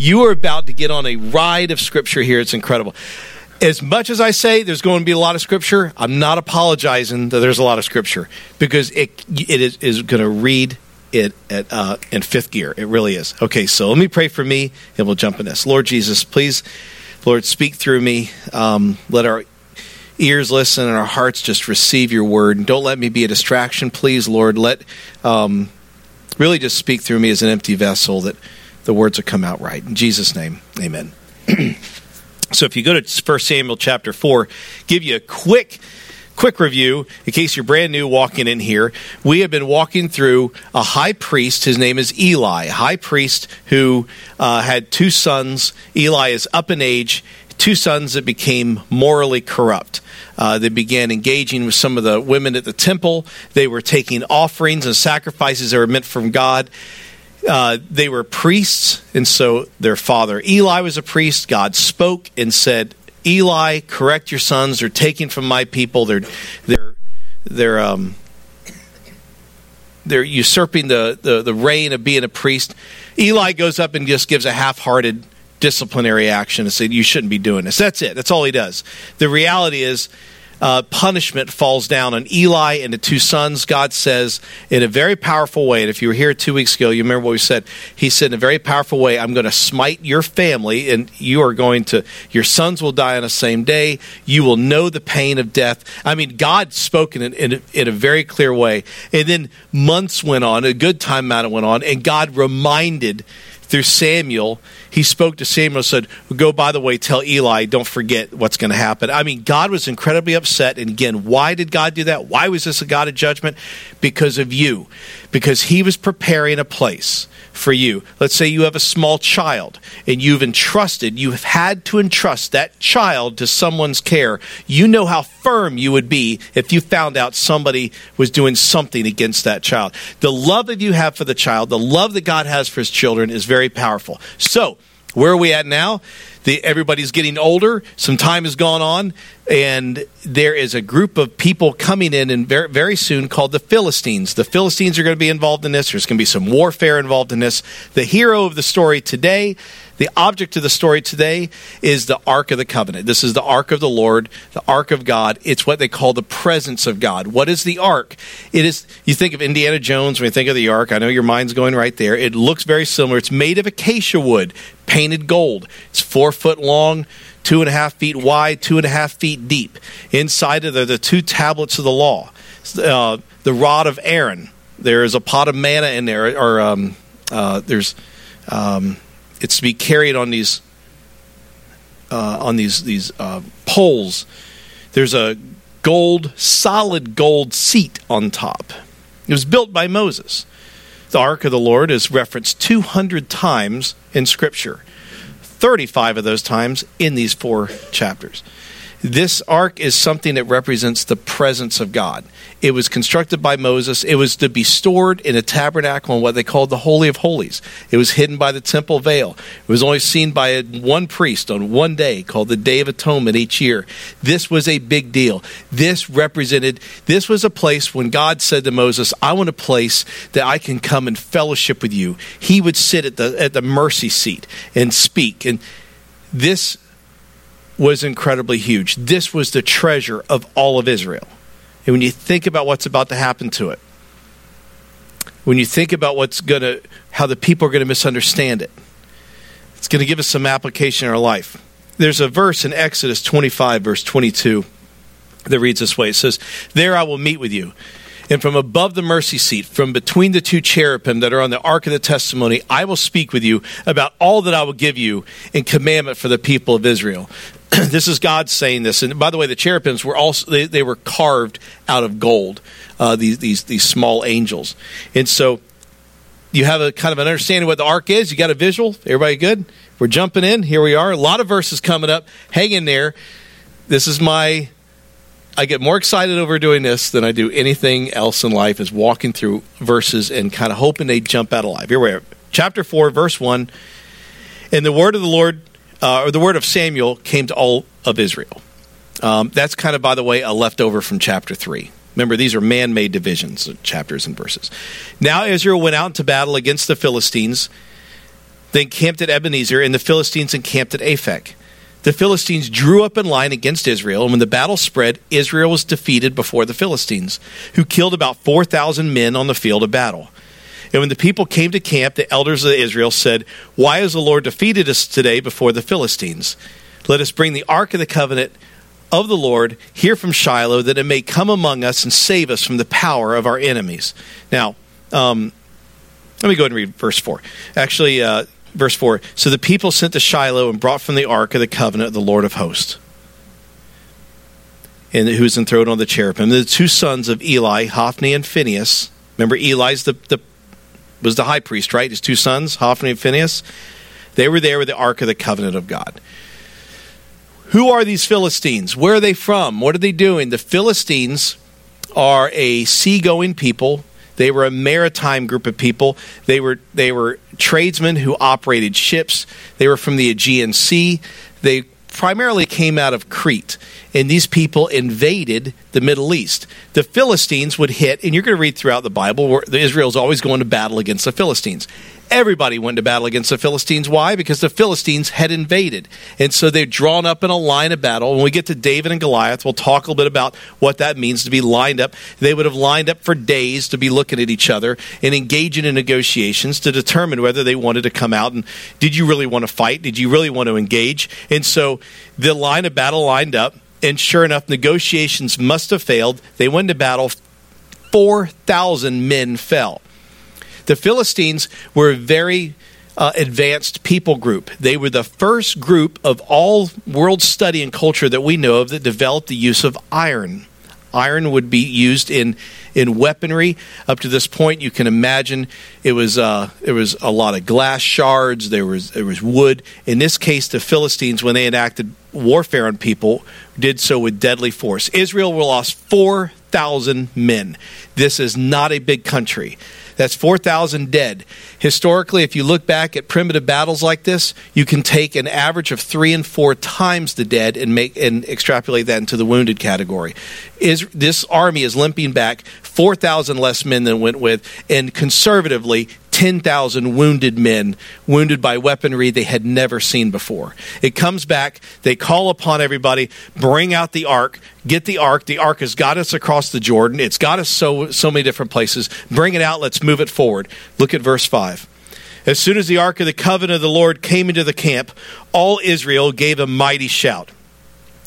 You are about to get on a ride of scripture here. It's incredible. As much as I say there's going to be a lot of scripture, I'm not apologizing that there's a lot of scripture because it it is, is going to read it at, uh, in fifth gear. It really is. Okay, so let me pray for me and we'll jump in this. Lord Jesus, please, Lord, speak through me. Um, let our ears listen and our hearts just receive your word. And don't let me be a distraction, please, Lord. Let um, really just speak through me as an empty vessel that the words will come out right. In Jesus' name, amen. so if you go to 1 Samuel chapter 4, give you a quick quick review in case you're brand new walking in here. We have been walking through a high priest. His name is eli high priest who uh, had two sons. Eli is up in age. Two sons that became morally corrupt. Uh, they began engaging with some of the women at the temple. They were taking offerings and sacrifices that were meant from god uh, they were priests, and so their father Eli was a priest. God spoke and said, "Eli, correct your sons. They're taking from my people. They're they're they're um they're usurping the, the the reign of being a priest." Eli goes up and just gives a half-hearted disciplinary action and said, "You shouldn't be doing this." That's it. That's all he does. The reality is uh, punishment falls down on Eli and the two sons. God says in a very powerful way, and if you were here two weeks ago, you remember what we said. He said in a very powerful way, I'm going to smite your family, and you are going to, your sons will die on the same day. You will know the pain of death. I mean, God spoke in, in, a, in a very clear way. And then months went on, a good time amount went on, and God reminded through Samuel, he spoke to Samuel said, Go, by the way, tell Eli, don't forget what's going to happen. I mean, God was incredibly upset. And again, why did God do that? Why was this a God of judgment? Because of you. Because he was preparing a place for you. Let's say you have a small child and you've entrusted, you have had to entrust that child to someone's care. You know how firm you would be if you found out somebody was doing something against that child. The love that you have for the child, the love that God has for his children is very powerful. So, where are we at now? The, everybody's getting older. Some time has gone on, and there is a group of people coming in, and very, very soon called the Philistines. The Philistines are going to be involved in this. There's going to be some warfare involved in this. The hero of the story today the object of the story today is the Ark of the Covenant. This is the Ark of the Lord, the Ark of God. It's what they call the presence of God. What is the Ark? It is, you think of Indiana Jones when you think of the Ark. I know your mind's going right there. It looks very similar. It's made of acacia wood, painted gold. It's four foot long two and a half feet wide, two and a half feet deep. Inside of there, are the two tablets of the law, uh, the rod of Aaron. There is a pot of manna in there, or um, uh, there's um, it's to be carried on these uh, on these these uh, poles. There's a gold, solid gold seat on top. It was built by Moses. The Ark of the Lord is referenced 200 times in Scripture, 35 of those times in these four chapters. This ark is something that represents the presence of God. It was constructed by Moses. It was to be stored in a tabernacle in what they called the Holy of Holies. It was hidden by the temple veil. It was only seen by one priest on one day called the Day of Atonement each year. This was a big deal. This represented, this was a place when God said to Moses, I want a place that I can come and fellowship with you. He would sit at the, at the mercy seat and speak. And this was incredibly huge. This was the treasure of all of Israel. And when you think about what's about to happen to it, when you think about what's going to, how the people are going to misunderstand it, it's going to give us some application in our life. There's a verse in Exodus 25, verse 22, that reads this way It says, There I will meet with you. And from above the mercy seat, from between the two cherubim that are on the ark of the testimony, I will speak with you about all that I will give you in commandment for the people of Israel. this is God saying this. And by the way, the cherubims were also they, they were carved out of gold. Uh, these these these small angels, and so you have a kind of an understanding what the ark is. You got a visual. Everybody good? We're jumping in. Here we are. A lot of verses coming up. Hang in there. This is my. I get more excited over doing this than I do anything else in life. Is walking through verses and kind of hoping they jump out alive. Here we are. Chapter four, verse one. And the word of the Lord uh, or the word of Samuel came to all of Israel. Um, that's kind of, by the way, a leftover from chapter 3. Remember, these are man made divisions, chapters and verses. Now Israel went out into battle against the Philistines. They encamped at Ebenezer, and the Philistines encamped at Aphek. The Philistines drew up in line against Israel, and when the battle spread, Israel was defeated before the Philistines, who killed about 4,000 men on the field of battle. And when the people came to camp, the elders of Israel said, Why has the Lord defeated us today before the Philistines? Let us bring the ark of the covenant of the Lord here from Shiloh, that it may come among us and save us from the power of our enemies. Now, um, let me go ahead and read verse 4. Actually, uh, verse 4 So the people sent to Shiloh and brought from the ark of the covenant of the Lord of hosts, and who was enthroned on the cherubim. The two sons of Eli, Hophni and Phinehas. Remember, Eli's the, the was the high priest, right? His two sons, Hophni and Phinehas. They were there with the ark of the covenant of God. Who are these Philistines? Where are they from? What are they doing? The Philistines are a seagoing people. They were a maritime group of people. They were they were tradesmen who operated ships. They were from the Aegean Sea. They primarily came out of Crete, and these people invaded the Middle East. The Philistines would hit, and you're going to read throughout the Bible where Israel's always going to battle against the Philistines. Everybody went to battle against the Philistines. Why? Because the Philistines had invaded. And so they're drawn up in a line of battle. When we get to David and Goliath, we'll talk a little bit about what that means to be lined up. They would have lined up for days to be looking at each other and engaging in negotiations to determine whether they wanted to come out and did you really want to fight? Did you really want to engage? And so the line of battle lined up. And sure enough, negotiations must have failed. They went to battle. 4,000 men fell. The Philistines were a very uh, advanced people group. They were the first group of all world study and culture that we know of that developed the use of iron. Iron would be used in in weaponry. Up to this point, you can imagine it was uh, there was a lot of glass shards. There was there was wood. In this case, the Philistines, when they enacted warfare on people, did so with deadly force. Israel lost four thousand men. This is not a big country. That's 4,000 dead. Historically, if you look back at primitive battles like this, you can take an average of three and four times the dead and make and extrapolate that into the wounded category. Is this army is limping back 4,000 less men than went with, and conservatively 10,000 wounded men, wounded by weaponry they had never seen before. It comes back, they call upon everybody, bring out the ark, get the ark. The ark has got us across the Jordan, it's got us so, so many different places. Bring it out, let's move it forward. Look at verse 5. As soon as the ark of the covenant of the Lord came into the camp, all Israel gave a mighty shout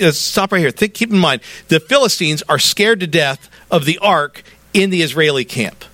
Uh, stop right here. Think, keep in mind, the Philistines are scared to death of the ark in the Israeli camp.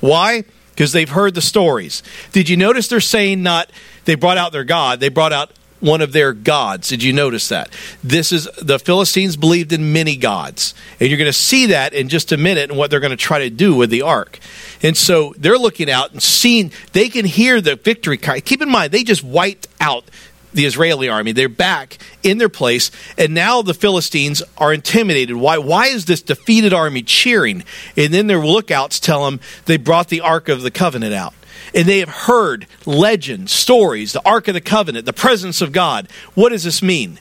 Why? Because they've heard the stories. Did you notice they're saying not they brought out their God, they brought out one of their gods. Did you notice that? This is the Philistines believed in many gods. And you're going to see that in just a minute and what they're going to try to do with the ark. And so they're looking out and seeing, they can hear the victory. Keep in mind, they just wiped out the Israeli army. They're back in their place, and now the Philistines are intimidated. Why? Why is this defeated army cheering? And then their lookouts tell them they brought the Ark of the Covenant out. And they have heard legends, stories, the Ark of the Covenant, the presence of God. What does this mean?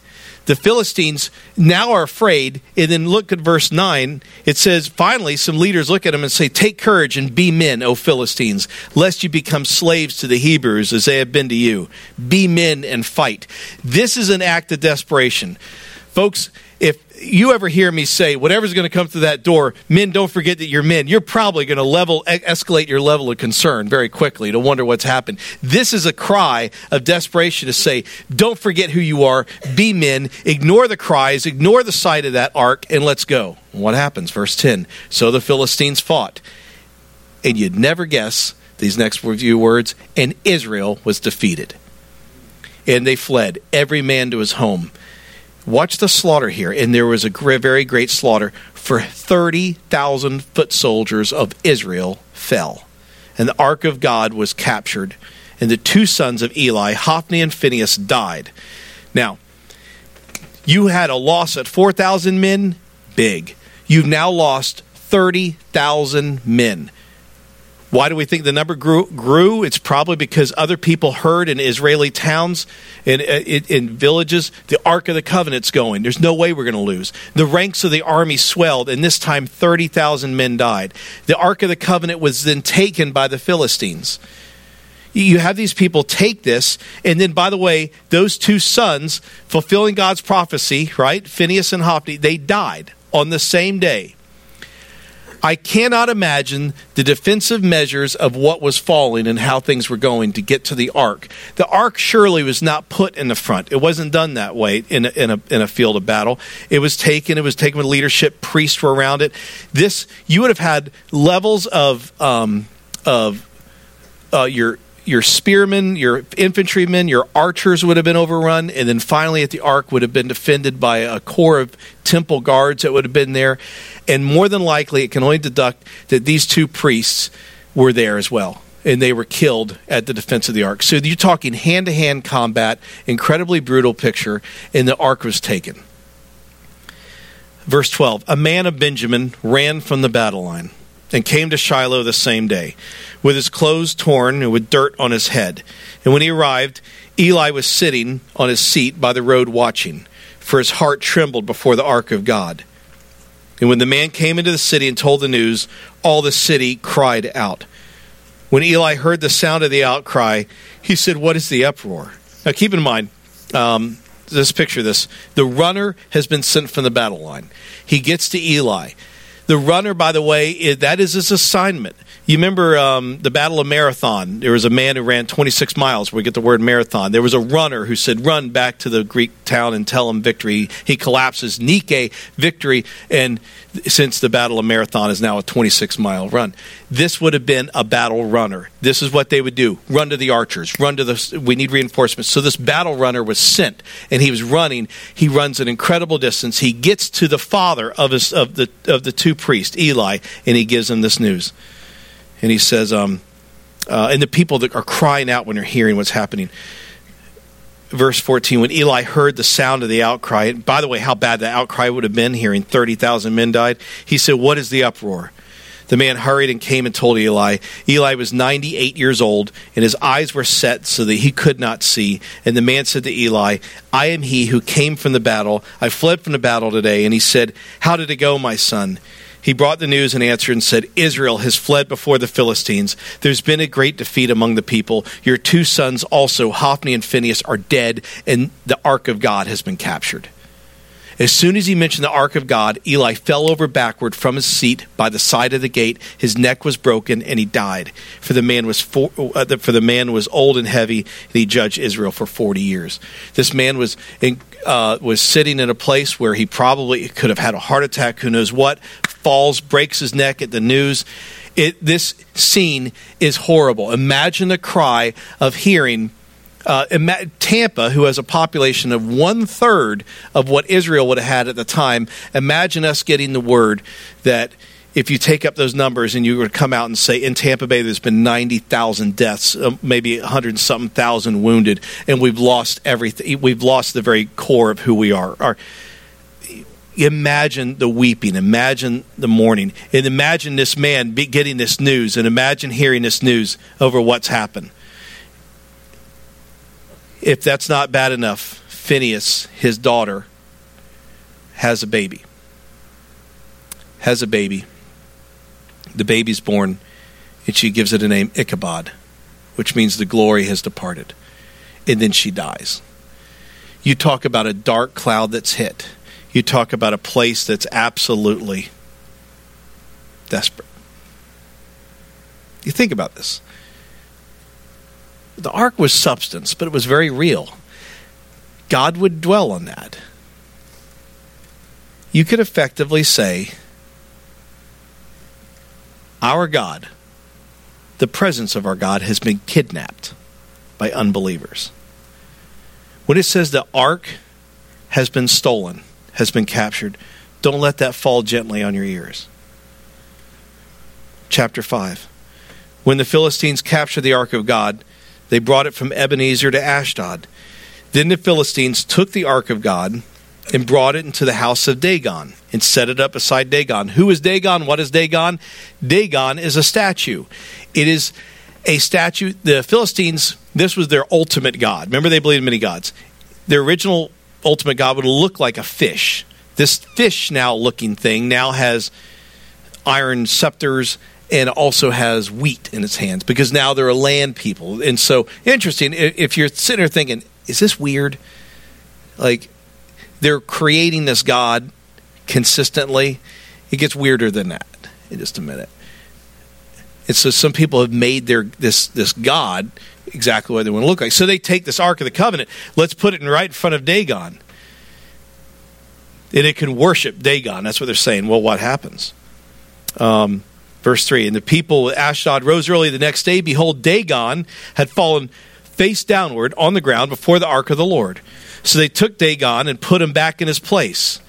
The Philistines now are afraid. And then look at verse 9. It says, finally, some leaders look at them and say, Take courage and be men, O Philistines, lest you become slaves to the Hebrews as they have been to you. Be men and fight. This is an act of desperation. Folks, you ever hear me say whatever's going to come through that door, men, don't forget that you're men. You're probably going to level escalate your level of concern very quickly to wonder what's happened. This is a cry of desperation to say, don't forget who you are. Be men. Ignore the cries. Ignore the sight of that ark, and let's go. What happens? Verse ten. So the Philistines fought, and you'd never guess these next few words. And Israel was defeated, and they fled every man to his home Watch the slaughter here. And there was a very great slaughter, for 30,000 foot soldiers of Israel fell. And the ark of God was captured. and the two sons of Eli, Hophni and Phinehas, died. Now, you had a loss at 4,000 men, big. You've now lost 30,000 men. Why do we think the number grew? grew? It's probably because other people heard in Israeli towns, and in, uh, in, in villages, the Ark of the Covenant's going. There's no way we're going to lose. The ranks of the army swelled, and this time 30,000 men died. The Ark of the Covenant was then taken by the Philistines. You have these people take this, and then, by the way, those two sons, fulfilling God's prophecy, right? Phinehas and Hophni, they died on the same day. I cannot imagine the defensive measures of what was falling and how things were going to get to the ark. The ark surely was not put in the front. It wasn't done that way in a, in a, in a field of battle. It was taken. It was taken with leadership. Priests were around it. This you would have had levels of um, of uh, your your spearmen, your infantrymen, your archers would have been overrun, and then finally at the ark would have been defended by a corps of temple guards that would have been there. And more than likely, it can only deduct that these two priests were there as well. And they were killed at the defense of the ark. So you're talking hand to hand combat, incredibly brutal picture, and the ark was taken. Verse 12 A man of Benjamin ran from the battle line and came to Shiloh the same day, with his clothes torn and with dirt on his head. And when he arrived, Eli was sitting on his seat by the road watching, for his heart trembled before the ark of God. And when the man came into the city and told the news, all the city cried out. When Eli heard the sound of the outcry, he said, What is the uproar? Now keep in mind, um, this picture this. The runner has been sent from the battle line. He gets to Eli. The runner, by the way, that is his assignment. You remember um, the Battle of Marathon? There was a man who ran 26 miles. We get the word marathon. There was a runner who said, "Run back to the Greek town and tell him victory." He collapses. Nike victory, and since the Battle of Marathon is now a 26 mile run, this would have been a battle runner. This is what they would do: run to the archers, run to the. We need reinforcements. So this battle runner was sent, and he was running. He runs an incredible distance. He gets to the father of his of the of the two priests, Eli, and he gives him this news and he says, um, uh, and the people that are crying out when they're hearing what's happening. Verse 14, when Eli heard the sound of the outcry, and by the way, how bad the outcry would have been hearing 30,000 men died, he said, What is the uproar? The man hurried and came and told Eli. Eli was 98 years old, and his eyes were set so that he could not see. And the man said to Eli, I am he who came from the battle. I fled from the battle today. And he said, How did it go, my son? He brought the news and answered and said, Israel has fled before the Philistines. There's been a great defeat among the people. Your two sons also, Hophni and Phinehas, are dead, and the ark of God has been captured. As soon as he mentioned the ark of God, Eli fell over backward from his seat by the side of the gate. His neck was broken, and he died. For the man was for, uh, for the man was old and heavy, and he judged Israel for forty years. This man was in, uh, was sitting in a place where he probably could have had a heart attack. Who knows what? Falls, breaks his neck at the news. It, this scene is horrible. Imagine the cry of hearing uh, Tampa, who has a population of one third of what Israel would have had at the time, imagine us getting the word that if you take up those numbers and you were to come out and say in Tampa Bay there's been 90,000 deaths, uh, maybe 100 something thousand wounded, and we've lost everything. We've lost the very core of who we are. Our, imagine the weeping, imagine the mourning, and imagine this man getting this news, and imagine hearing this news over what's happened if that's not bad enough, Phinehas, his daughter, has a baby. Has a baby. The baby's born, and she gives it a name Ichabod, which means the glory has departed. And then she dies. You talk about a dark cloud that's hit. You talk about a place that's absolutely desperate. You think about this the ark was substance, but it was very real. God would dwell on that. You could effectively say, Our God, the presence of our God, has been kidnapped by unbelievers. When it says the ark has been stolen, has been captured, don't let that fall gently on your ears. Chapter 5. When the Philistines captured the ark of God, They brought it from Ebenezer to Ashdod. Then the Philistines took the ark of God and brought it into the house of Dagon and set it up beside Dagon. Who is Dagon? What is Dagon? Dagon is a statue. It is a statue. The Philistines, this was their ultimate god. Remember, they believed in many gods. Their original ultimate god would look like a fish. This fish now looking thing now has iron scepters and also has wheat in its hands because now they're a land people. And so, interesting, if you're sitting there thinking, is this weird? Like, they're creating this God consistently. It gets weirder than that in just a minute. And so some people have made their this this God exactly what they want to look like. So they take this Ark of the Covenant, let's put it in right in front of Dagon. And it can worship Dagon. That's what they're saying. Well, what happens? Um, verse 3 And the people of Ashdod rose early the next day. Behold, Dagon had fallen face downward on the ground before the ark of the Lord. So they took Dagon and put him back in his place.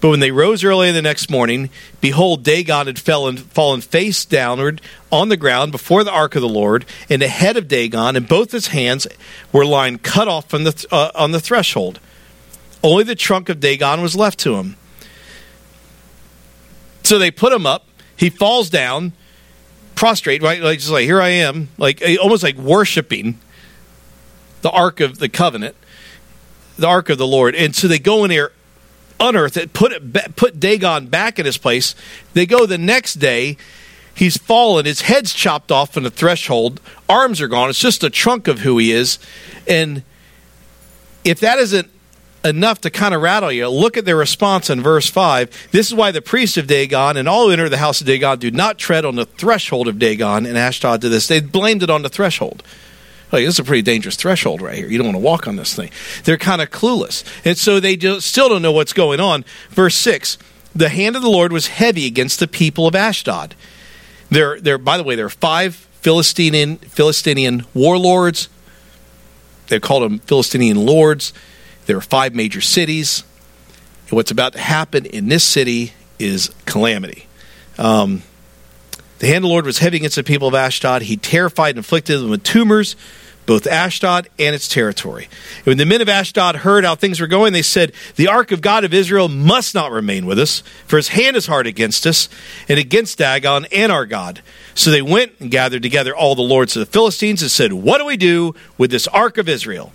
But when they rose early the next morning, behold, Dagon had fallen, fallen face downward on the ground before the ark of the Lord, and the head of Dagon and both his hands were lying cut off from the, uh, on the threshold. Only the trunk of Dagon was left to him. So they put him up. He falls down, prostrate, right? Like just like here I am, like eh, almost like worshiping the ark of the covenant, the ark of the Lord. And so they go in there, unearth it, put it, put Dagon back in his place. They go the next day. He's fallen. His head's chopped off from the threshold. Arms are gone. It's just a trunk of who he is. And if that isn't enough to kind of rattle you. Look at their response in verse 5. This is why the priests of Dagon and all who enter the house of Dagon do not tread on the threshold of Dagon and Ashdod to this. They blamed it on the threshold. Like, this is a pretty dangerous threshold right here. You don't want to walk on this thing. They're kind of clueless. And so they do, still don't know what's going on. Verse 6 The hand of the Lord was heavy against the people of Ashdod. There, there, by the way, there are five Philistinian, Philistinian warlords. They called them Philistinian lords. There are five major cities. And what's about to happen in this city is calamity. Um, the hand of the Lord was heavy against the people of Ashdod. He terrified and afflicted them with tumors, both Ashdod and its territory. And when the men of Ashdod heard how things were going, they said, The ark of God of Israel must not remain with us, for his hand is hard against us and against Dagon and our God. So they went and gathered together all the lords of the Philistines and said, What do we do with this ark of Israel?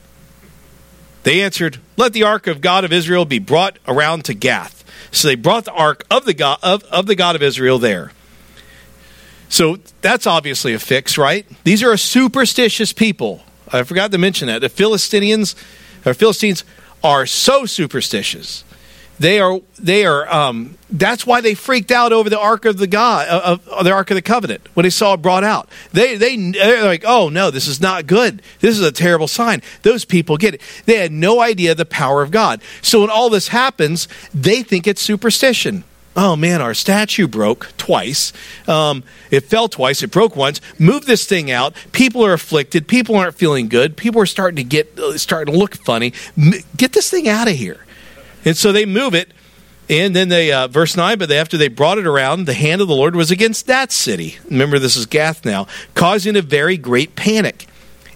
They answered, Let the ark of God of Israel be brought around to Gath. So they brought the ark of the God of, of the God of Israel there. So that's obviously a fix, right? These are a superstitious people. I forgot to mention that. The Philistines or Philistines are so superstitious. They are they are um, that's why they freaked out over the ark of the god of, of, the ark of the covenant when they saw it brought out. They they they're like, "Oh no, this is not good. This is a terrible sign." Those people get it. They had no idea the power of God. So when all this happens, they think it's superstition. Oh man, our statue broke twice. Um, it fell twice. It broke once. Move this thing out. People are afflicted. People aren't feeling good. People are starting to get starting to look funny. Get this thing out of here. And so they move it. And then they, uh, verse 9, but after they brought it around, the hand of the Lord was against that city. Remember, this is Gath now, causing a very great panic.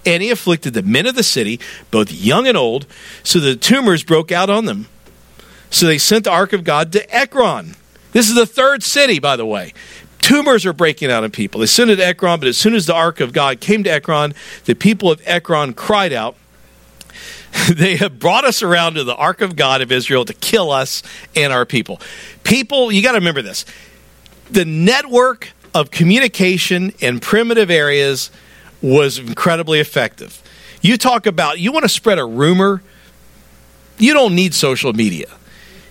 And he afflicted the men of the city, both young and old, so the tumors broke out on them. So they sent the ark of God to Ekron. This is the third city, by the way. Tumors are breaking out in people. They sent it to Ekron, but as soon as the ark of God came to Ekron, the people of Ekron cried out, they have brought us around to the ark of God of Israel to kill us and our people. People, you got to remember this. The network of communication in primitive areas was incredibly effective. You talk about, you want to spread a rumor, you don't need social media.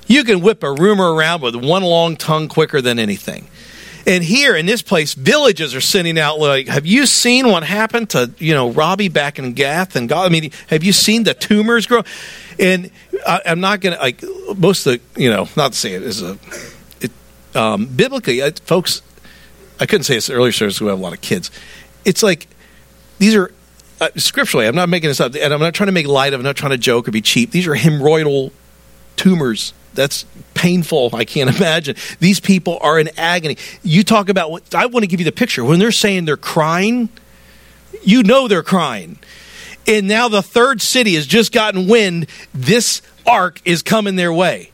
You can whip a rumor around with one long tongue quicker than anything. And here in this place, villages are sending out like, "Have you seen what happened to you know Robbie back in Gath and God? I mean, have you seen the tumors grow?" And I, am not going to like most of the you know not to say it is a it, um, biblically, folks. I couldn't say this earlier service. We have a lot of kids. It's like these are uh, scripturally. I'm not making this up, and I'm not trying to make light of. I'm not trying to joke or be cheap. These are hemorrhoidal tumors that's painful. I can't imagine. These people are in agony. You talk about what I want to give you the picture. When they're saying they're crying, you know they're crying. And now the third city has just gotten wind this ark is coming their way.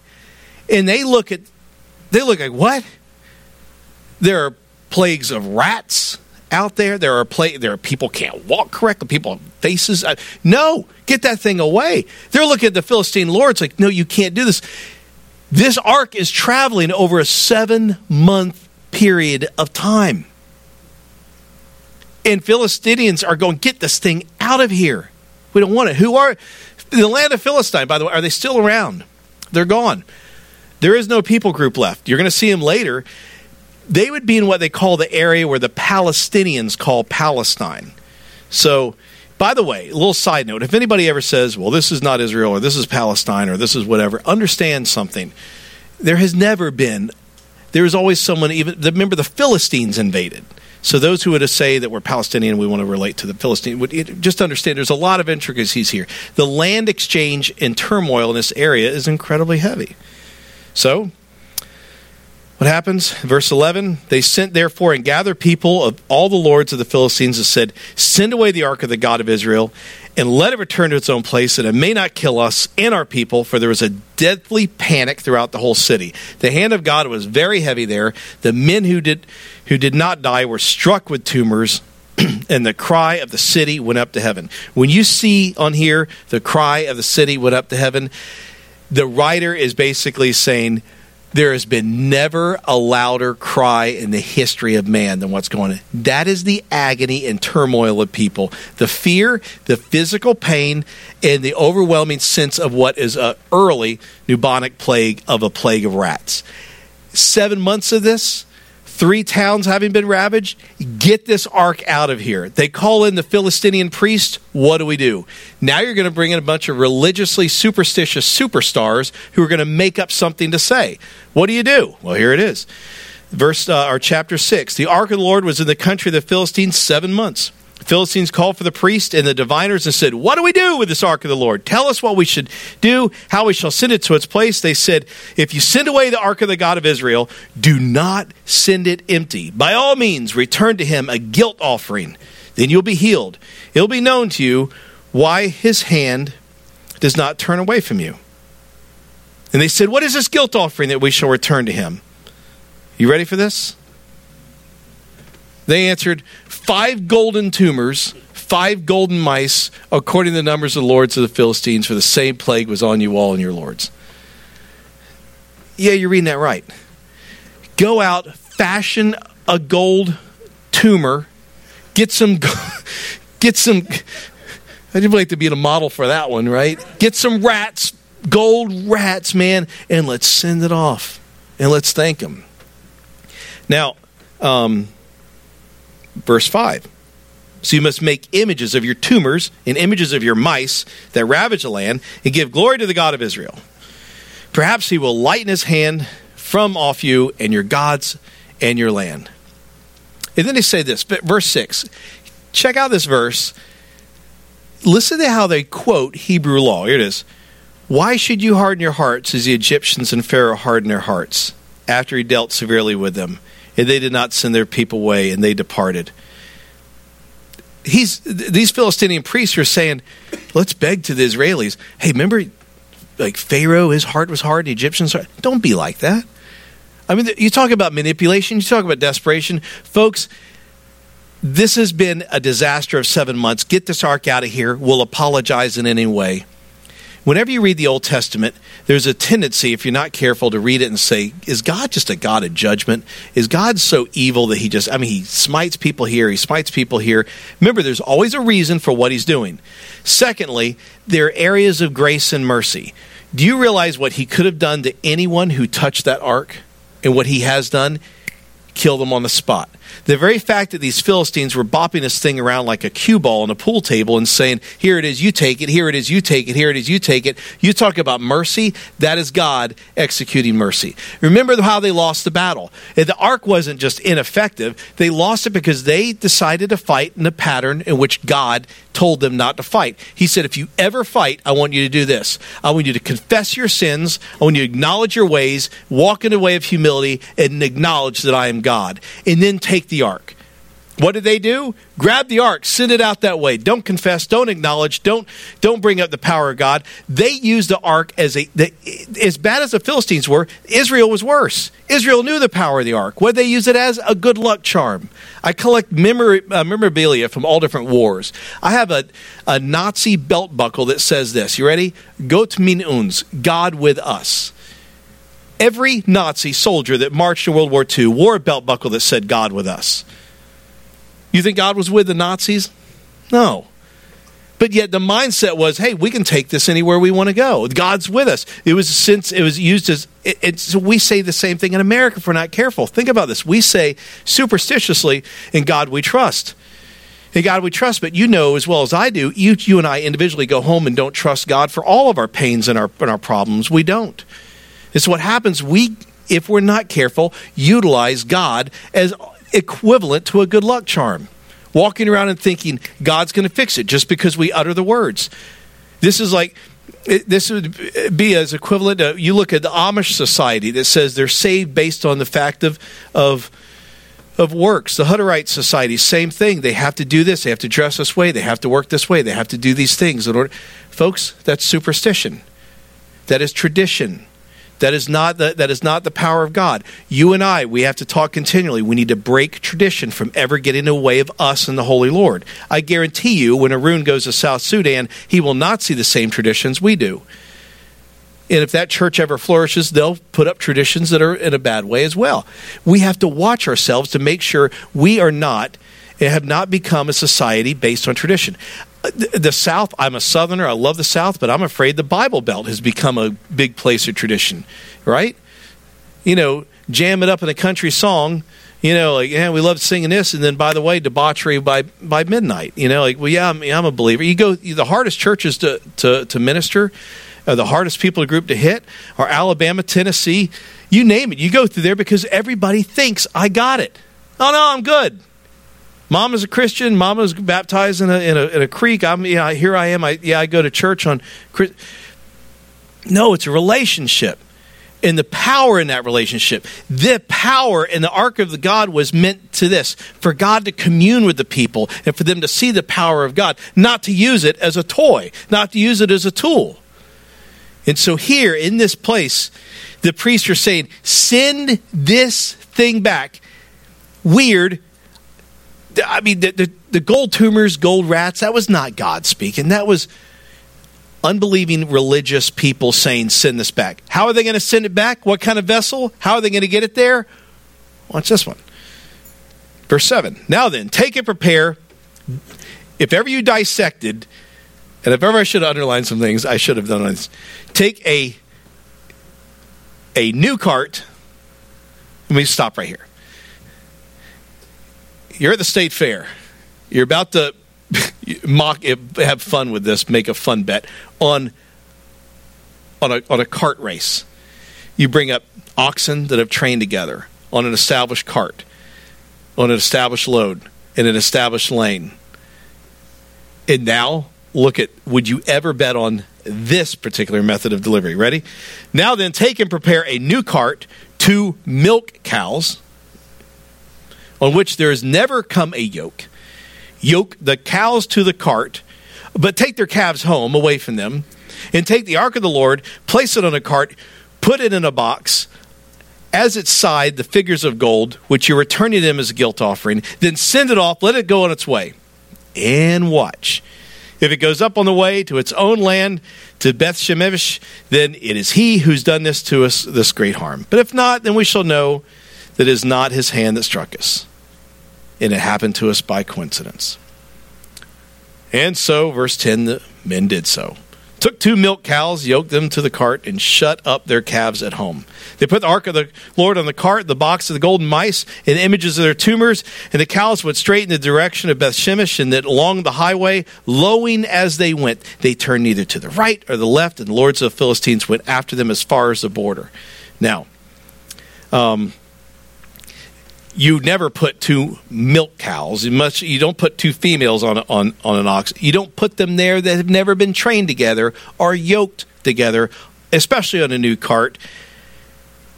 And they look at they look like what? There are plagues of rats out there. There are pla- there are people can't walk correctly. People have faces. Uh, no, get that thing away. They're looking at the Philistine lords like, no, you can't do this. This ark is traveling over a seven month period of time. And Philistinians are going, get this thing out of here. We don't want it. Who are the land of Philistine, by the way, are they still around? They're gone. There is no people group left. You're going to see them later. They would be in what they call the area where the Palestinians call Palestine. So, by the way, a little side note if anybody ever says, well, this is not Israel or this is Palestine or this is whatever, understand something. There has never been, there is always someone, even, remember the Philistines invaded. So those who would say that we're Palestinian, we want to relate to the Philistine, would just understand there's a lot of intricacies here. The land exchange and turmoil in this area is incredibly heavy. So, what happens? Verse 11 They sent therefore and gathered people of all the lords of the Philistines and said, Send away the ark of the God of Israel and let it return to its own place, that it may not kill us and our people, for there was a deadly panic throughout the whole city. The hand of God was very heavy there. The men who did who did not die were struck with tumors, and the cry of the city went up to heaven. When you see on here the cry of the city went up to heaven, the writer is basically saying there has been never a louder cry in the history of man than what's going on. That is the agony and turmoil of people. The fear, the physical pain, and the overwhelming sense of what is an early bubonic plague of a plague of rats. Seven months of this, three towns having been ravaged, get this ark out of here. They call in the Philistinian priest. What do we do? Now you're going to bring in a bunch of religiously superstitious superstars who are going to make up something to say. What do you do? Well, here it is. Verse uh, or chapter 6. The ark of the Lord was in the country of the Philistines 7 months. The Philistines called for the priest and the diviners and said, What do we do with this ark of the Lord? Tell us what we should do, how we shall send it to its place. They said, If you send away the ark of the God of Israel, do not send it empty. By all means, return to him a guilt offering. Then you'll be healed. It'll be known to you why his hand does not turn away from you. And they said, What is this guilt offering that we shall return to him? You ready for this? They answered, Five golden tumors, five golden mice, according to the numbers of the lords of the Philistines, for the same plague was on you all and your lords. Yeah, you're reading that right. Go out, fashion a gold tumor, get some, get some. I'd like to be a model for that one, right? Get some rats, gold rats, man, and let's send it off and let's thank them. Now, um, verse 5. So you must make images of your tumors and images of your mice that ravage the land and give glory to the God of Israel. Perhaps he will lighten his hand from off you and your gods and your land. And then they say this, verse 6. Check out this verse. Listen to how they quote Hebrew law. Here it is. Why should you harden your hearts as the Egyptians and Pharaoh hardened their hearts after he dealt severely with them? And they did not send their people away, and they departed. He's these Philistinian priests are saying, "Let's beg to the Israelis. Hey, remember, like Pharaoh, his heart was hard. The Egyptians, heart. don't be like that. I mean, you talk about manipulation. You talk about desperation, folks." This has been a disaster of seven months. Get this ark out of here. We'll apologize in any way whenever you read the Old Testament, there's a tendency, if you're not careful, to read it and say, Is God just a God of judgment? Is God so evil that he just, I mean, he smites people here, he smites people here? Remember, there's always a reason for what he's doing. Secondly, there are areas of grace and mercy. Do you realize what he could have done to anyone who touched that ark? And what he has done? Kill them on the spot. The very fact that these Philistines were bopping this thing around like a cue ball on a pool table and saying, Here it is, you take it, here it is, you take it, here it is, you take it. You talk about mercy, that is God executing mercy. Remember how they lost the battle. The ark wasn't just ineffective, they lost it because they decided to fight in a pattern in which God told them not to fight. He said, If you ever fight, I want you to do this. I want you to confess your sins, I want you to acknowledge your ways, walk in a way of humility, and acknowledge that I am God. And then take the ark. What did they do? Grab the ark, send it out that way. Don't confess, don't acknowledge, don't don't bring up the power of God. They used the ark as a the, as bad as the Philistines were. Israel was worse. Israel knew the power of the ark. What they use it as a good luck charm. I collect memory, uh, memorabilia from all different wars. I have a a Nazi belt buckle that says this. You ready? Gott mit uns, God with us. Every Nazi soldier that marched in World War II wore a belt buckle that said God with us. You think God was with the Nazis? No. But yet the mindset was, hey, we can take this anywhere we want to go. God's with us. It was since it was used as it, it's we say the same thing in America if we're not careful. Think about this. We say superstitiously, in God we trust. In God we trust, but you know as well as I do, you you and I individually go home and don't trust God for all of our pains and our and our problems. We don't. It's what happens. We if we're not careful, utilize God as equivalent to a good luck charm. Walking around and thinking God's going to fix it just because we utter the words. This is like this would be as equivalent to you look at the Amish society that says they're saved based on the fact of of of works. The Hutterite society, same thing. They have to do this. They have to dress this way. They have to work this way. They have to do these things in order. Folks, that's superstition. That is tradition. That is not the, that is not the power of God. You and I, we have to talk continually. We need to break tradition from ever getting in the way of us and the Holy Lord. I guarantee you, when Arun goes to South Sudan, he will not see the same traditions we do. And if that church ever flourishes, they'll put up traditions that are in a bad way as well. We have to watch ourselves to make sure we are not have not become a society based on tradition the South, I'm a Southerner. I love the South, but I'm afraid the Bible Belt has become a big place of tradition, right? You know, jam it up in a country song. You know, like yeah, we love singing this, and then by the way, debauchery by by midnight. You know, like well, yeah, I'm, I'm a believer. You go the hardest churches to to, to minister, the hardest people to group to hit are Alabama, Tennessee, you name it. You go through there because everybody thinks I got it. Oh no, I'm good. Mom is a Christian. Mom was baptized in a, in a, in a creek. I'm yeah, here I am. I yeah, I go to church on. No, it's a relationship, and the power in that relationship. The power in the ark of the God was meant to this: for God to commune with the people and for them to see the power of God, not to use it as a toy, not to use it as a tool. And so here in this place, the priests are saying, "Send this thing back." Weird I mean, the, the, the gold tumors, gold rats, that was not God speaking. That was unbelieving religious people saying, send this back. How are they going to send it back? What kind of vessel? How are they going to get it there? Watch this one. Verse 7. Now then, take and prepare. If ever you dissected, and if ever I should have underlined some things, I should have done this. Take a, a new cart. Let me stop right here you're at the state fair. You're about to mock, eh, have fun with this, make a fun bet on on a on a cart race. You bring up oxen that have trained together on an established cart, on an established load, in an established lane. And now look at would you ever bet on this particular method of delivery? Ready? Now then, take and prepare a new cart, two milk cows on which there has never come a yoke. Yoke the cows to the cart, but take their calves home away from them, and take the ark of the Lord, place it on a cart, put it in a box, as its side the figures of gold, which you're returning them as a guilt offering, then send it off, let it go on its way, and watch. If it goes up on the way to its own land, to Beth Shemesh, then it is he who's done this to us, this great harm. But if not, then we shall know that it is not his hand that struck us and it happened to us by coincidence. And so, verse 10, the men did so. Took two milk cows, yoked them to the cart, and shut up their calves at home. They put the ark of the Lord on the cart, the box of the golden mice, and images of their tumors, and the cows went straight in the direction of Beth Shemesh, and that along the highway, lowing as they went, they turned neither to the right or the left, and the lords of the Philistines went after them as far as the border. Now, um, you never put two milk cows. You must you don't put two females on on on an ox. You don't put them there that have never been trained together or yoked together, especially on a new cart.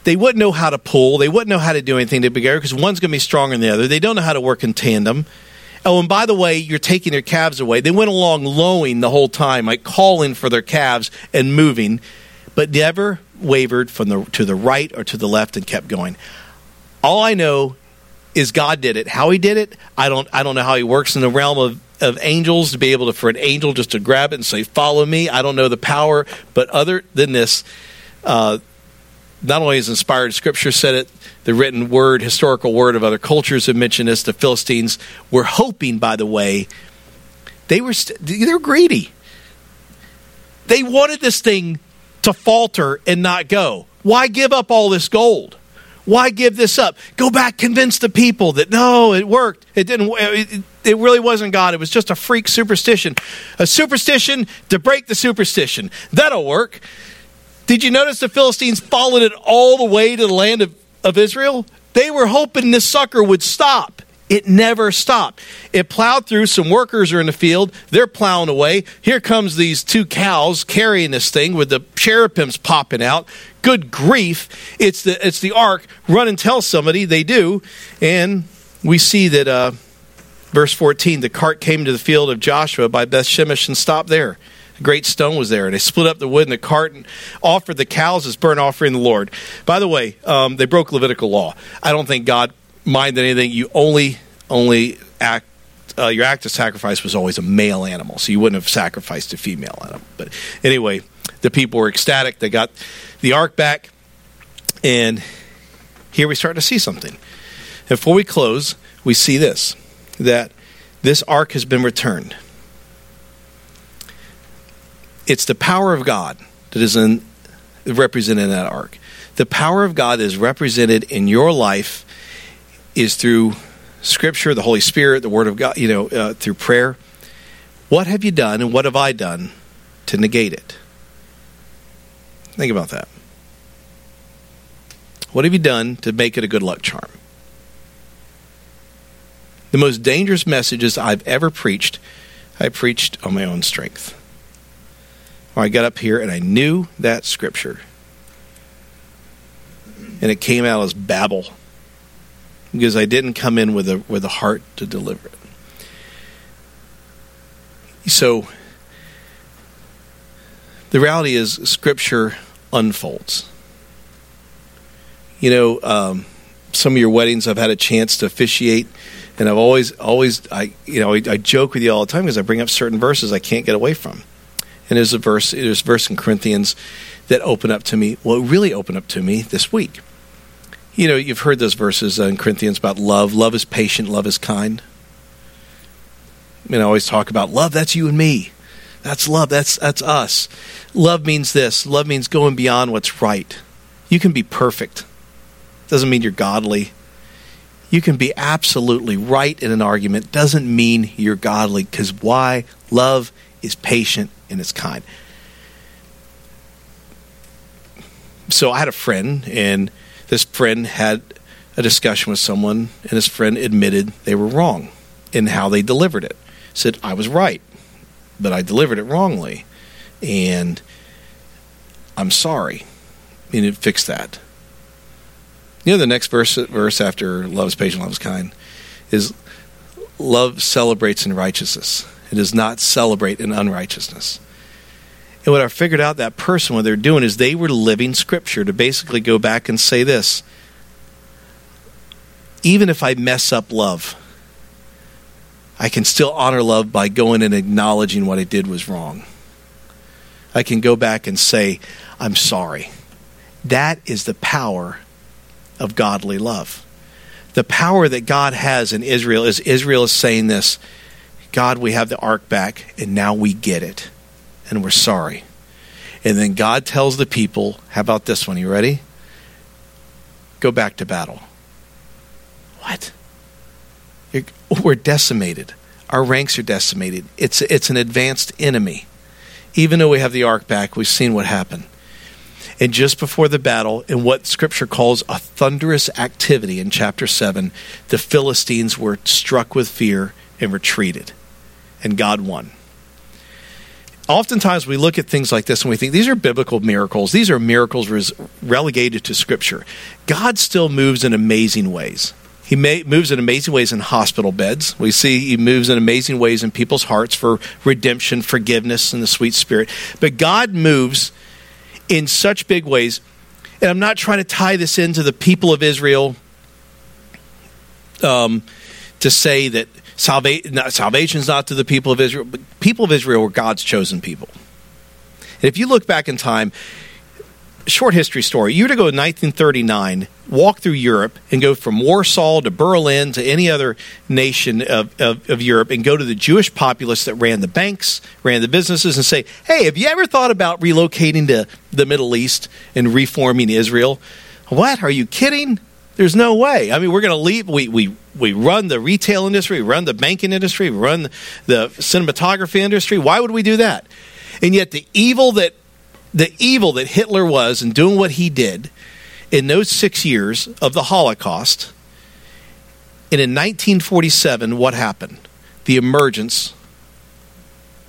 they wouldn't know how to pull. They wouldn't know how to do anything together because one's going to be stronger than the other. They don't know how to work in tandem. Oh, and by the way, you're taking their calves away. They went along lowing the whole time, like calling for their calves and moving, but never wavered from the to the right or to the left and kept going. All I know is God did it. How He did it, I don't. I don't know how He works in the realm of of angels to be able to for an angel just to grab it and say, "Follow me." I don't know the power, but other than this. Uh, not only is inspired scripture said it, the written word, historical word of other cultures have mentioned this. The Philistines were hoping, by the way, they were st- they're greedy. They wanted this thing to falter and not go. Why give up all this gold? Why give this up? Go back, convince the people that no, it worked. It didn't. It, it really wasn't God. It was just a freak superstition, a superstition to break the superstition. That'll work. Did you notice the Philistines followed it all the way to the land of, of Israel? They were hoping this sucker would stop. It never stopped. It plowed through. Some workers are in the field. They're plowing away. Here comes these two cows carrying this thing with the cherubims popping out. Good grief! It's the it's the ark. Run and tell somebody. They do, and we see that. Uh, verse fourteen: the cart came to the field of Joshua by Beth Shemesh and stopped there. A great stone was there, and they split up the wood in the cart and offered the cows as burnt offering the Lord. By the way, um, they broke Levitical law. I don't think God minded anything. You only only act. Uh, your act of sacrifice was always a male animal, so you wouldn't have sacrificed a female animal. But anyway, the people were ecstatic. They got the ark back, and here we start to see something. Before we close, we see this that this ark has been returned. It's the power of God that is in, represented in that ark. The power of God is represented in your life is through Scripture, the Holy Spirit, the Word of God, you know, uh, through prayer. What have you done and what have I done to negate it? Think about that. What have you done to make it a good luck charm? The most dangerous messages I've ever preached, I preached on my own strength. I got up here and I knew that scripture. And it came out as babble because I didn't come in with a with a heart to deliver it. So the reality is scripture unfolds. You know, um, some of your weddings I've had a chance to officiate and I've always always I you know I, I joke with you all the time because I bring up certain verses I can't get away from and there's a verse, there's a verse in Corinthians that opened up to me. Well, really opened up to me this week. You know, you've heard those verses in Corinthians about love. Love is patient. Love is kind. I mean, I always talk about love. That's you and me. That's love. That's that's us. Love means this. Love means going beyond what's right. You can be perfect. Doesn't mean you're godly. You can be absolutely right in an argument. Doesn't mean you're godly. Because why? Love is patient and it's kind. So I had a friend, and this friend had a discussion with someone, and this friend admitted they were wrong in how they delivered it. Said, I was right, but I delivered it wrongly. And I'm sorry. And it fixed that. You know, the next verse, verse after love is patient, love is kind, is love celebrates in righteousness. It does not celebrate in unrighteousness. And what I figured out that person, what they're doing is they were living scripture to basically go back and say this even if I mess up love, I can still honor love by going and acknowledging what I did was wrong. I can go back and say, I'm sorry. That is the power of godly love. The power that God has in Israel is Israel is saying this God, we have the ark back, and now we get it, and we're sorry. And then God tells the people, How about this one? You ready? Go back to battle. What? You're, we're decimated. Our ranks are decimated. It's, it's an advanced enemy. Even though we have the ark back, we've seen what happened. And just before the battle, in what Scripture calls a thunderous activity in chapter 7, the Philistines were struck with fear and retreated and God won. Oftentimes we look at things like this and we think these are biblical miracles. These are miracles res- relegated to Scripture. God still moves in amazing ways. He may, moves in amazing ways in hospital beds. We see he moves in amazing ways in people's hearts for redemption, forgiveness, and the sweet spirit. But God moves in such big ways. And I'm not trying to tie this into the people of Israel um, to say that salvation is not to the people of Israel, but people of Israel were God's chosen people. And if you look back in time, short history story. You were to go in 1939, walk through Europe, and go from Warsaw to Berlin to any other nation of, of, of, Europe and go to the Jewish populace that ran the banks, ran the businesses, and say, hey, have you ever thought about relocating to the Middle East and reforming Israel? What? Are you kidding? There's no way. I mean, we're going to leave. We, we, we run the retail industry, we run the banking industry, we run the cinematography industry. Why would we do that? And yet, the evil that the evil that Hitler was in doing what he did in those six years of the Holocaust. And in 1947, what happened? The emergence,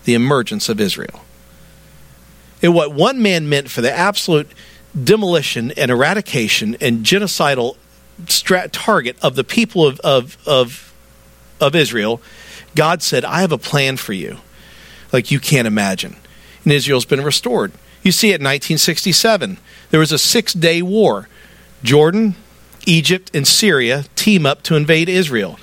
the emergence of Israel. And what one man meant for the absolute demolition and eradication and genocidal target of the people of, of, of, of Israel, God said, I have a plan for you like you can't imagine. And Israel's been restored. You see it in 1967. There was a six day war. Jordan, Egypt, and Syria team up to invade Israel.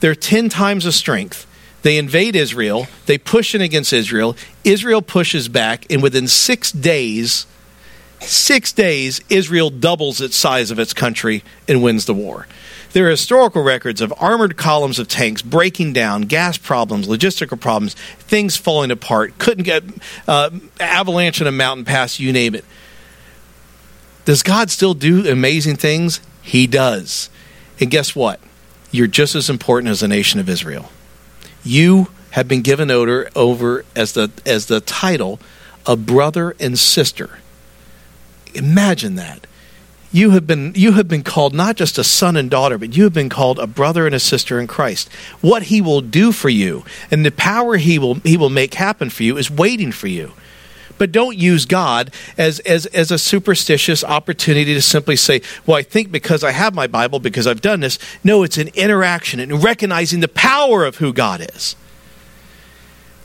They're 10 times the strength. They invade Israel. They push in against Israel. Israel pushes back, and within six days, six days, Israel doubles its size of its country and wins the war. There are historical records of armored columns of tanks breaking down, gas problems, logistical problems, things falling apart, couldn't get uh, avalanche in a mountain pass, you name it. Does God still do amazing things? He does. And guess what? You're just as important as the nation of Israel. You have been given over, over as the as the title of brother and sister. Imagine that. You have been you have been called not just a son and daughter but you have been called a brother and a sister in Christ. What he will do for you and the power he will he will make happen for you is waiting for you. But don't use God as, as, as a superstitious opportunity to simply say, well, I think because I have my Bible, because I've done this. No, it's an interaction and recognizing the power of who God is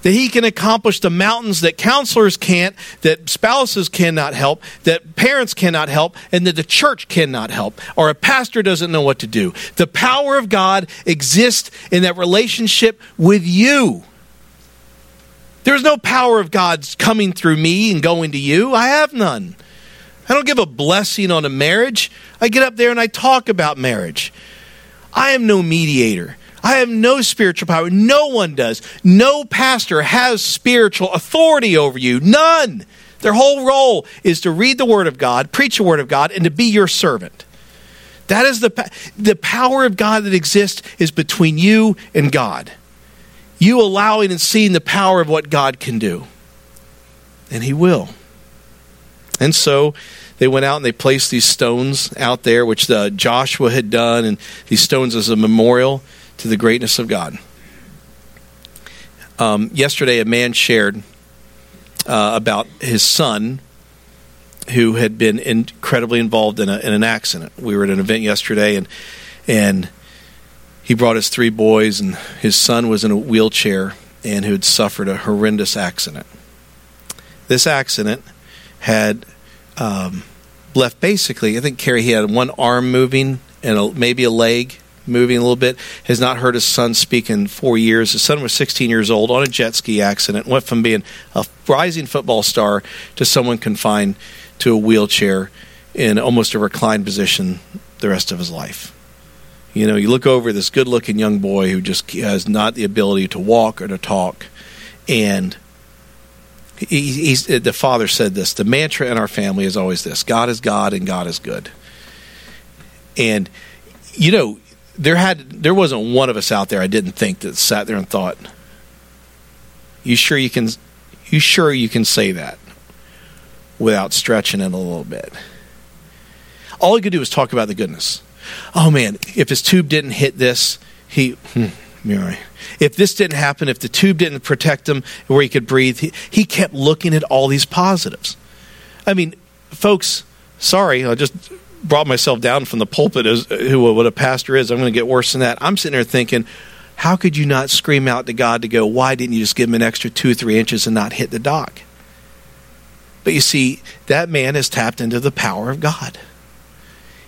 that he can accomplish the mountains that counselors can't, that spouses cannot help, that parents cannot help, and that the church cannot help, or a pastor doesn't know what to do. The power of God exists in that relationship with you. There's no power of God's coming through me and going to you. I have none. I don't give a blessing on a marriage. I get up there and I talk about marriage. I am no mediator. I have no spiritual power. No one does. No pastor has spiritual authority over you. None. Their whole role is to read the Word of God, preach the Word of God, and to be your servant. That is the, the power of God that exists is between you and God. You allowing and seeing the power of what God can do. And He will. And so they went out and they placed these stones out there, which the Joshua had done, and these stones as a memorial to the greatness of God. Um, yesterday, a man shared uh, about his son who had been incredibly involved in, a, in, an accident. We were at an event yesterday, and and he brought his three boys, and his son was in a wheelchair and who had suffered a horrendous accident. This accident had um, left basically, I think Carrie, he had one arm moving and a, maybe a leg moving a little bit, has not heard his son speak in four years. His son was 16 years old on a jet ski accident, went from being a rising football star to someone confined to a wheelchair in almost a reclined position the rest of his life. You know, you look over this good looking young boy who just has not the ability to walk or to talk. And he, the father said this the mantra in our family is always this God is God and God is good. And, you know, there had there wasn't one of us out there I didn't think that sat there and thought, "You sure you can? You sure you can say that without stretching it a little bit?" All he could do was talk about the goodness. Oh man, if his tube didn't hit this, he, hmm, If this didn't happen, if the tube didn't protect him where he could breathe, he, he kept looking at all these positives. I mean, folks, sorry, I just brought myself down from the pulpit as who what a pastor is. I'm going to get worse than that. I'm sitting there thinking, how could you not scream out to God to go, why didn't you just give him an extra two or three inches and not hit the dock? But you see, that man has tapped into the power of God.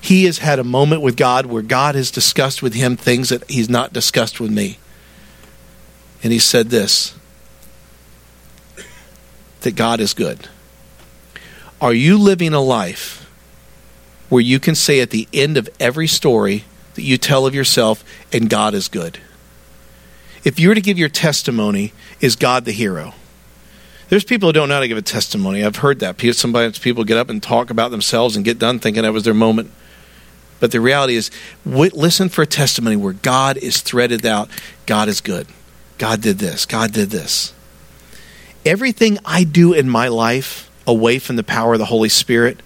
He has had a moment with God where God has discussed with him things that he's not discussed with me. And he said this that God is good. Are you living a life where you can say at the end of every story that you tell of yourself, and God is good? If you were to give your testimony, is God the hero? There's people who don't know how to give a testimony. I've heard that. Sometimes people get up and talk about themselves and get done thinking that was their moment. But the reality is, listen for a testimony where God is threaded out. God is good. God did this. God did this. Everything I do in my life away from the power of the Holy Spirit,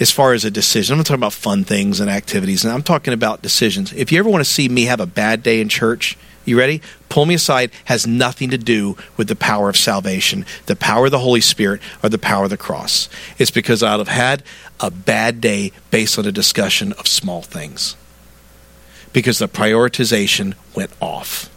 as far as a decision, I'm not talking about fun things and activities, and I'm talking about decisions. If you ever want to see me have a bad day in church, you ready? Pull me aside has nothing to do with the power of salvation, the power of the Holy Spirit, or the power of the cross. It's because I'll have had a bad day based on a discussion of small things. Because the prioritization went off.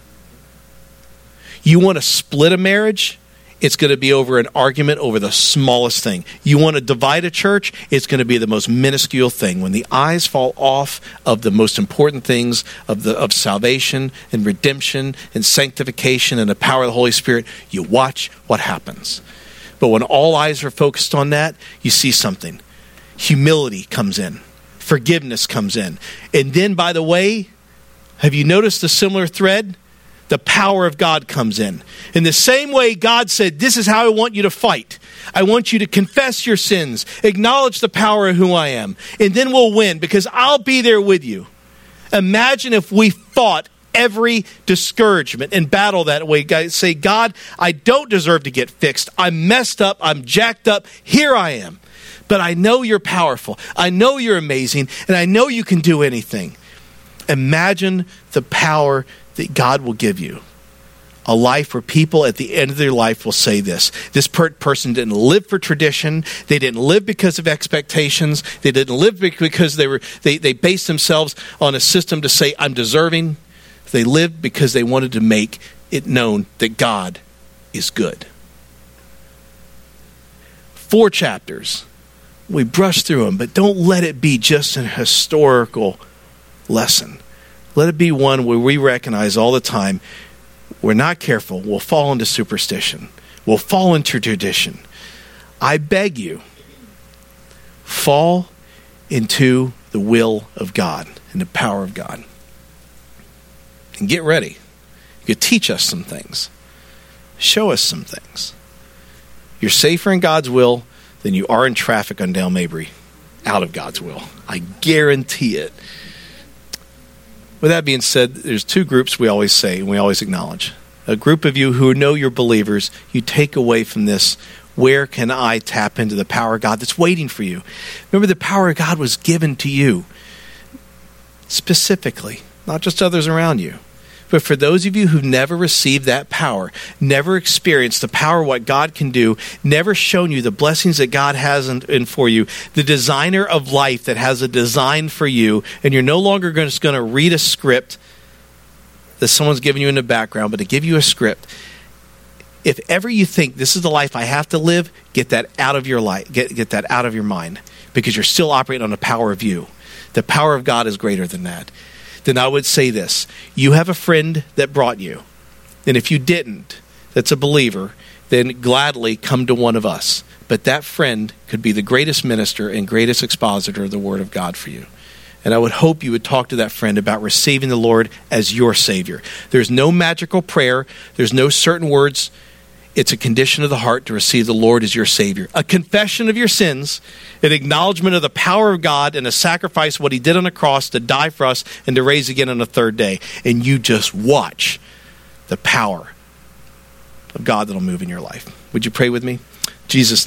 You want to split a marriage? It's going to be over an argument over the smallest thing. You want to divide a church, it's going to be the most minuscule thing. When the eyes fall off of the most important things of the of salvation and redemption and sanctification and the power of the Holy Spirit, you watch what happens. But when all eyes are focused on that, you see something. Humility comes in. Forgiveness comes in. And then by the way, have you noticed a similar thread? The power of God comes in. In the same way, God said, This is how I want you to fight. I want you to confess your sins, acknowledge the power of who I am, and then we'll win because I'll be there with you. Imagine if we fought every discouragement and battle that way. Say, God, I don't deserve to get fixed. I'm messed up. I'm jacked up. Here I am. But I know you're powerful. I know you're amazing. And I know you can do anything. Imagine the power that God will give you. A life where people at the end of their life will say this. This per- person didn't live for tradition. They didn't live because of expectations. They didn't live because they were they, they based themselves on a system to say, I'm deserving. They lived because they wanted to make it known that God is good. Four chapters. We brush through them, but don't let it be just an historical lesson. Let it be one where we recognize all the time we're not careful, we'll fall into superstition, we'll fall into tradition. I beg you, fall into the will of God and the power of God. And get ready. You could teach us some things, show us some things. You're safer in God's will than you are in traffic on Dale Mabry out of God's will. I guarantee it. With that being said, there's two groups we always say and we always acknowledge. A group of you who know you're believers, you take away from this where can I tap into the power of God that's waiting for you? Remember, the power of God was given to you specifically, not just others around you. But for those of you who've never received that power, never experienced the power what God can do, never shown you the blessings that God has in, in for you, the designer of life that has a design for you, and you're no longer just going to read a script that someone's given you in the background, but to give you a script. If ever you think this is the life I have to live, get that out of your life, get, get that out of your mind, because you're still operating on the power of you. The power of God is greater than that then I would say this You have a friend that brought you. And if you didn't, that's a believer, then gladly come to one of us. But that friend could be the greatest minister and greatest expositor of the Word of God for you. And I would hope you would talk to that friend about receiving the Lord as your Savior. There's no magical prayer, there's no certain words it's a condition of the heart to receive the Lord as your Savior. A confession of your sins, an acknowledgement of the power of God, and a sacrifice what He did on the cross to die for us and to raise again on the third day. And you just watch the power of God that'll move in your life. Would you pray with me? Jesus,